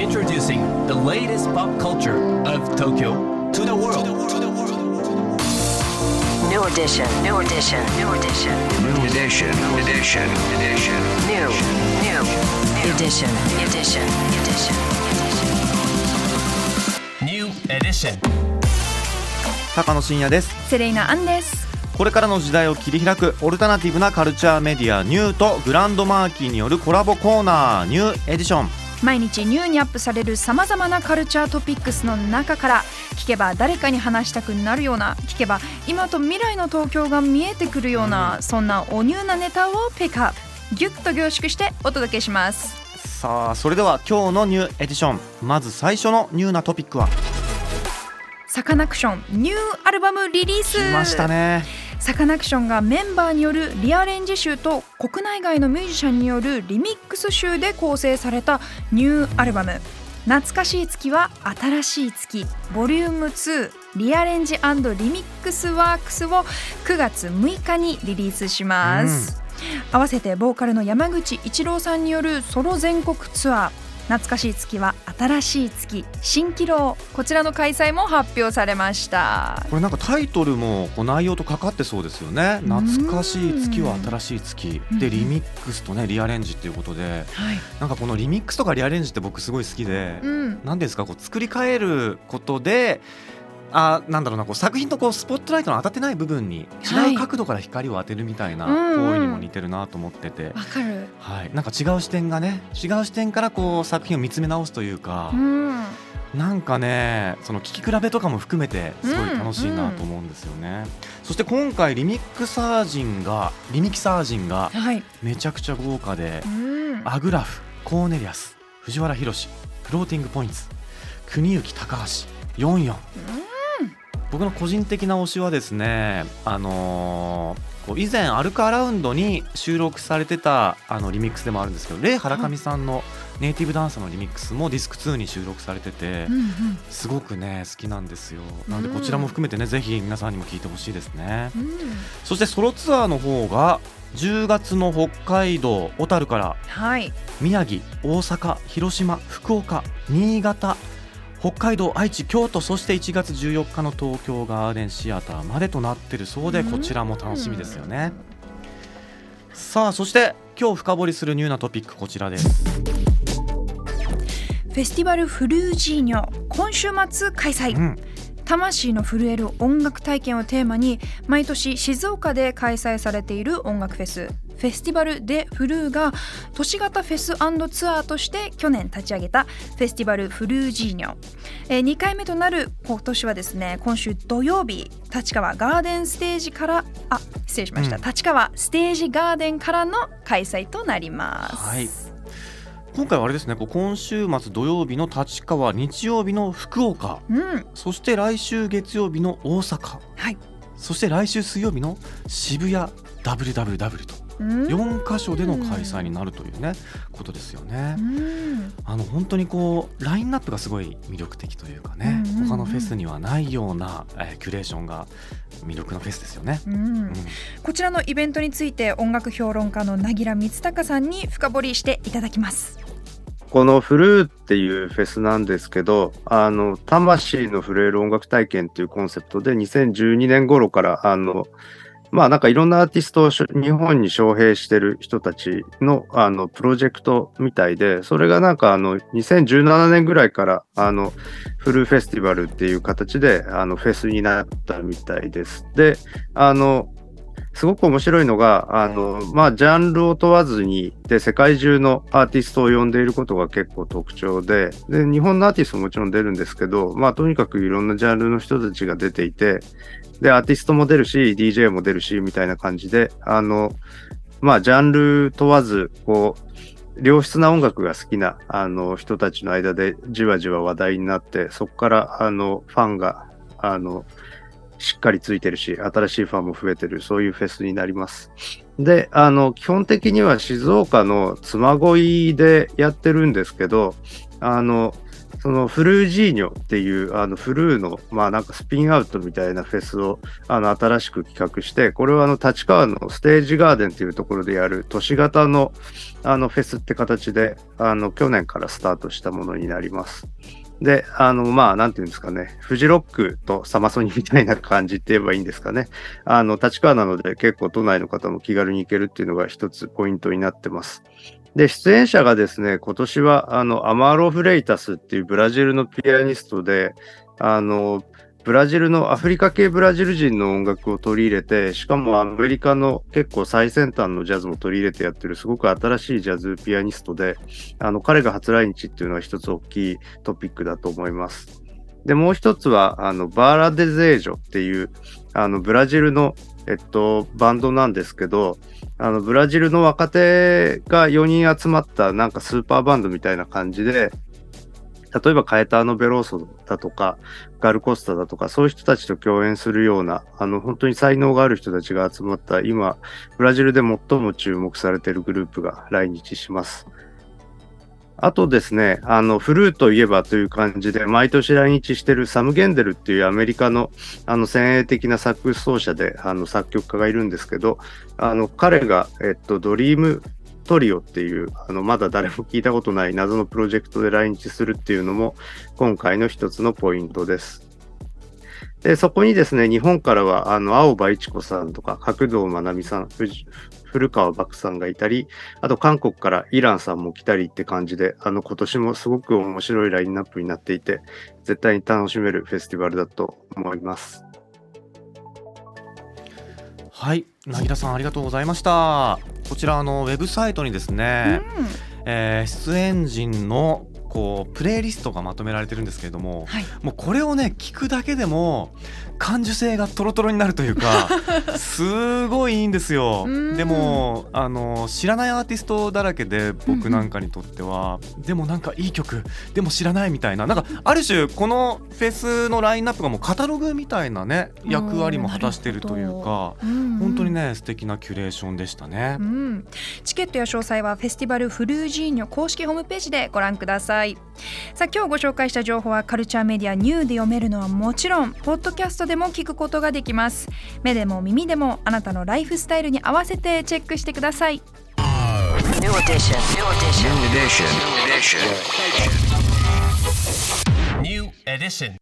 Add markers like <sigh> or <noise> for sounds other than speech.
Introducing the latest pop culture of Tokyo to the world. New edition, new edition, new edition, New edition, edition, edition. new, new, edition, edition, edition. New edition. 高野真也ですセレイナアンですこれからの時代を切り開くオルタナティブなカルチャーメディアニューとグランドマーキーによるコラボコーナーニューエディション毎日ニューにアップされるさまざまなカルチャートピックスの中から聞けば誰かに話したくなるような聞けば今と未来の東京が見えてくるような、そんなおニューなネタをピックアップ。ギュッと凝縮してお届けします。さあそれでは今日のニューエディション。まず最初のニューなトピックは？サカナクションニューアルバムリリース。来ましたねサカナクションがメンバーによるリアレンジ集と国内外のミュージシャンによるリミックス集で構成されたニューアルバム「懐かしい月は新しい月」ボリューム2リアレンジリミックスワークスを9月6日にリリースします、合わせてボーカルの山口一郎さんによるソロ全国ツアー懐かしい月は新しい月蜃気楼こちらの開催も発表されました。これなんかタイトルもこう内容とかかってそうですよね。懐かしい月は新しい月。うんでリミックスとねリアレンジっていうことで。はい、なんかこのリミックスとかリアレンジって僕すごい好きで。うん。何ですか？こう作り変えることであなんだろうなこう作品とこうスポットライトの当たってない部分にはい違う角度から光を当てるみたいなうんうん行為にも似てるなと思ってて、わかる。はい、なんか違う視点がね違う視点からこう作品を見つめ直すというか、うん。なんかねその聞き比べとかも含めてすごい楽しいなと思うんですよね、そして今回リミックサー陣がリミキサー陣がはい。めちゃくちゃ豪華でうん。アグラフコーネリアス藤原宏フローティングポイント国行高橋44僕の個人的な推しはですねあのー以前アルカアラウンドに収録されてたあのリミックスでもあるんですけどレイ・ハラカミさんのネイティブダンサーのリミックスもディスク2に収録されててうんうん。すごくね好きなんですよなのでこちらも含めてねぜひ皆さんにも聞いてほしいですねうん。そしてソロツアーの方が10月の北海道小樽からはい。宮城大阪広島福岡新潟北海道愛知京都そして1月14日の東京ガーデンシアターまでとなってるそうでうん。こちらも楽しみですよね。さあそして今日深掘りするニューなトピックこちらです。フェスティバルフルージーニョ今週末開催。うん魂の震える音楽体験をテーマに毎年静岡で開催されている音楽フェスフェスティバル・デ・フルーが都市型フェスツアーとして去年立ち上げたフェスティバル・フルージーニョ、えー2回目となる今年はですね今週土曜日立川ガーデンステージからあ失礼しました、うん。立川ステージガーデンからの開催となります。はい今回はあれですね今週末土曜日の立川日曜日の福岡うん。そして来週月曜日の大阪はい。そして来週水曜日の渋谷 WWW とうん4カ所での開催になるというねことですよねう。んあの本当にこうラインナップがすごい魅力的というかね、うんうんうん他のフェスにはないような、えーキュレーションが魅力のフェスですよね。うんうんこちらのイベントについて音楽評論家のなぎら光隆さんに深掘りしていただきます。このフルーっていうフェスなんですけど、あの、魂の震える音楽体験っていうコンセプトで2012年頃から、あの、まあなんかいろんなアーティストを日本に招聘してる人たちのあのプロジェクトみたいで、それがなんかあの2017年ぐらいからあのフルフェスティバルっていう形であのフェスになったみたいです。で、あの、すごく面白いのが、あの、まあ、ジャンルを問わずに、で、世界中のアーティストを呼んでいることが結構特徴で、で、日本のアーティストももちろん出るんですけど、まあ、とにかくいろんなジャンルの人たちが出ていて、で、アーティストも出るし、DJ も出るし、みたいな感じで、あの、まあ、ジャンル問わず、こう、良質な音楽が好きな、あの、人たちの間でじわじわ話題になって、そこから、あの、ファンが、あの、しっかりついてるし、新しいファンも増えてる、そういうフェスになります。で、あの、基本的には静岡の妻恋でやってるんですけど、あの、そのフルージーニョっていうあのフルーのまあなんかスピンアウトみたいなフェスをあの新しく企画してこれはあの立川のステージガーデンっていうところでやる都市型のあのフェスって形であの去年からスタートしたものになります。で、あの、まあ、なんていうんですかね、フジロックとサマソニみたいな感じって言えばいいんですかね。あの、立川なので結構都内の方も気軽に行けるっていうのが一つポイントになってます。で、出演者がですね、今年は、あの、アマーロ・フレイタスっていうブラジルのピアニストで、あの、ブラジルのアフリカ系ブラジル人の音楽を取り入れて、しかもアメリカの結構最先端のジャズも取り入れてやってるすごく新しいジャズピアニストで、あの彼が初来日っていうのは一つ大きいトピックだと思います。で、もう一つは、あの、バーラ・デゼージョっていう、あの、ブラジルの、えっと、バンドなんですけど、あの、ブラジルの若手が4人集まったなんかスーパーバンドみたいな感じで、例えばカエターノ・ベローソだとか、ガルコスタだとか、そういう人たちと共演するような、あの、本当に才能がある人たちが集まった、今、ブラジルで最も注目されているグループが来日します。あとですね、あの、フルーといえばという感じで、毎年来日してるサム・ゲンデルっていうアメリカの、あの、先鋭的なサックス奏者で、あの、作曲家がいるんですけど、あの、彼が、えっと、ドリームトリオっていう、あの、まだ誰も聞いたことない謎のプロジェクトで来日するっていうのも、今回の一つのポイントです。で、そこにですね、日本からは、あの、青葉一子さんとか、角堂まなみさん、古川漠さんがいたり、あと韓国からイランさんも来たりって感じで、あの、今年もすごく面白いラインナップになっていて、絶対に楽しめるフェスティバルだと思います。はい、なぎらさんありがとうございました。こちらあのウェブサイトにですね、えー出演陣のこうプレイリストがまとめられてるんですけれども、はい。もうこれをね聞くだけでも感受性がトロトロになるというか <laughs> すごいいいんですよ。うん。でもあの知らないアーティストだらけで僕なんかにとっては、でもなんかいい曲でも知らないみたいな。なんかある種このフェスのラインナップがもうカタログみたいなね役割も果たしてるというか本当にね素敵なキュレーションでしたね。う。ん、チケットや詳細はフェスティバルフルージーニョ公式ホームページでご覧くださいさあ今日ご紹介した情報はカルチャーメディアニューで読めるのはもちろんポッドキャストでも聞くことができます目でも耳でもあなたのライフスタイルに合わせてチェックしてください New edition. New edition. New edition. New edition.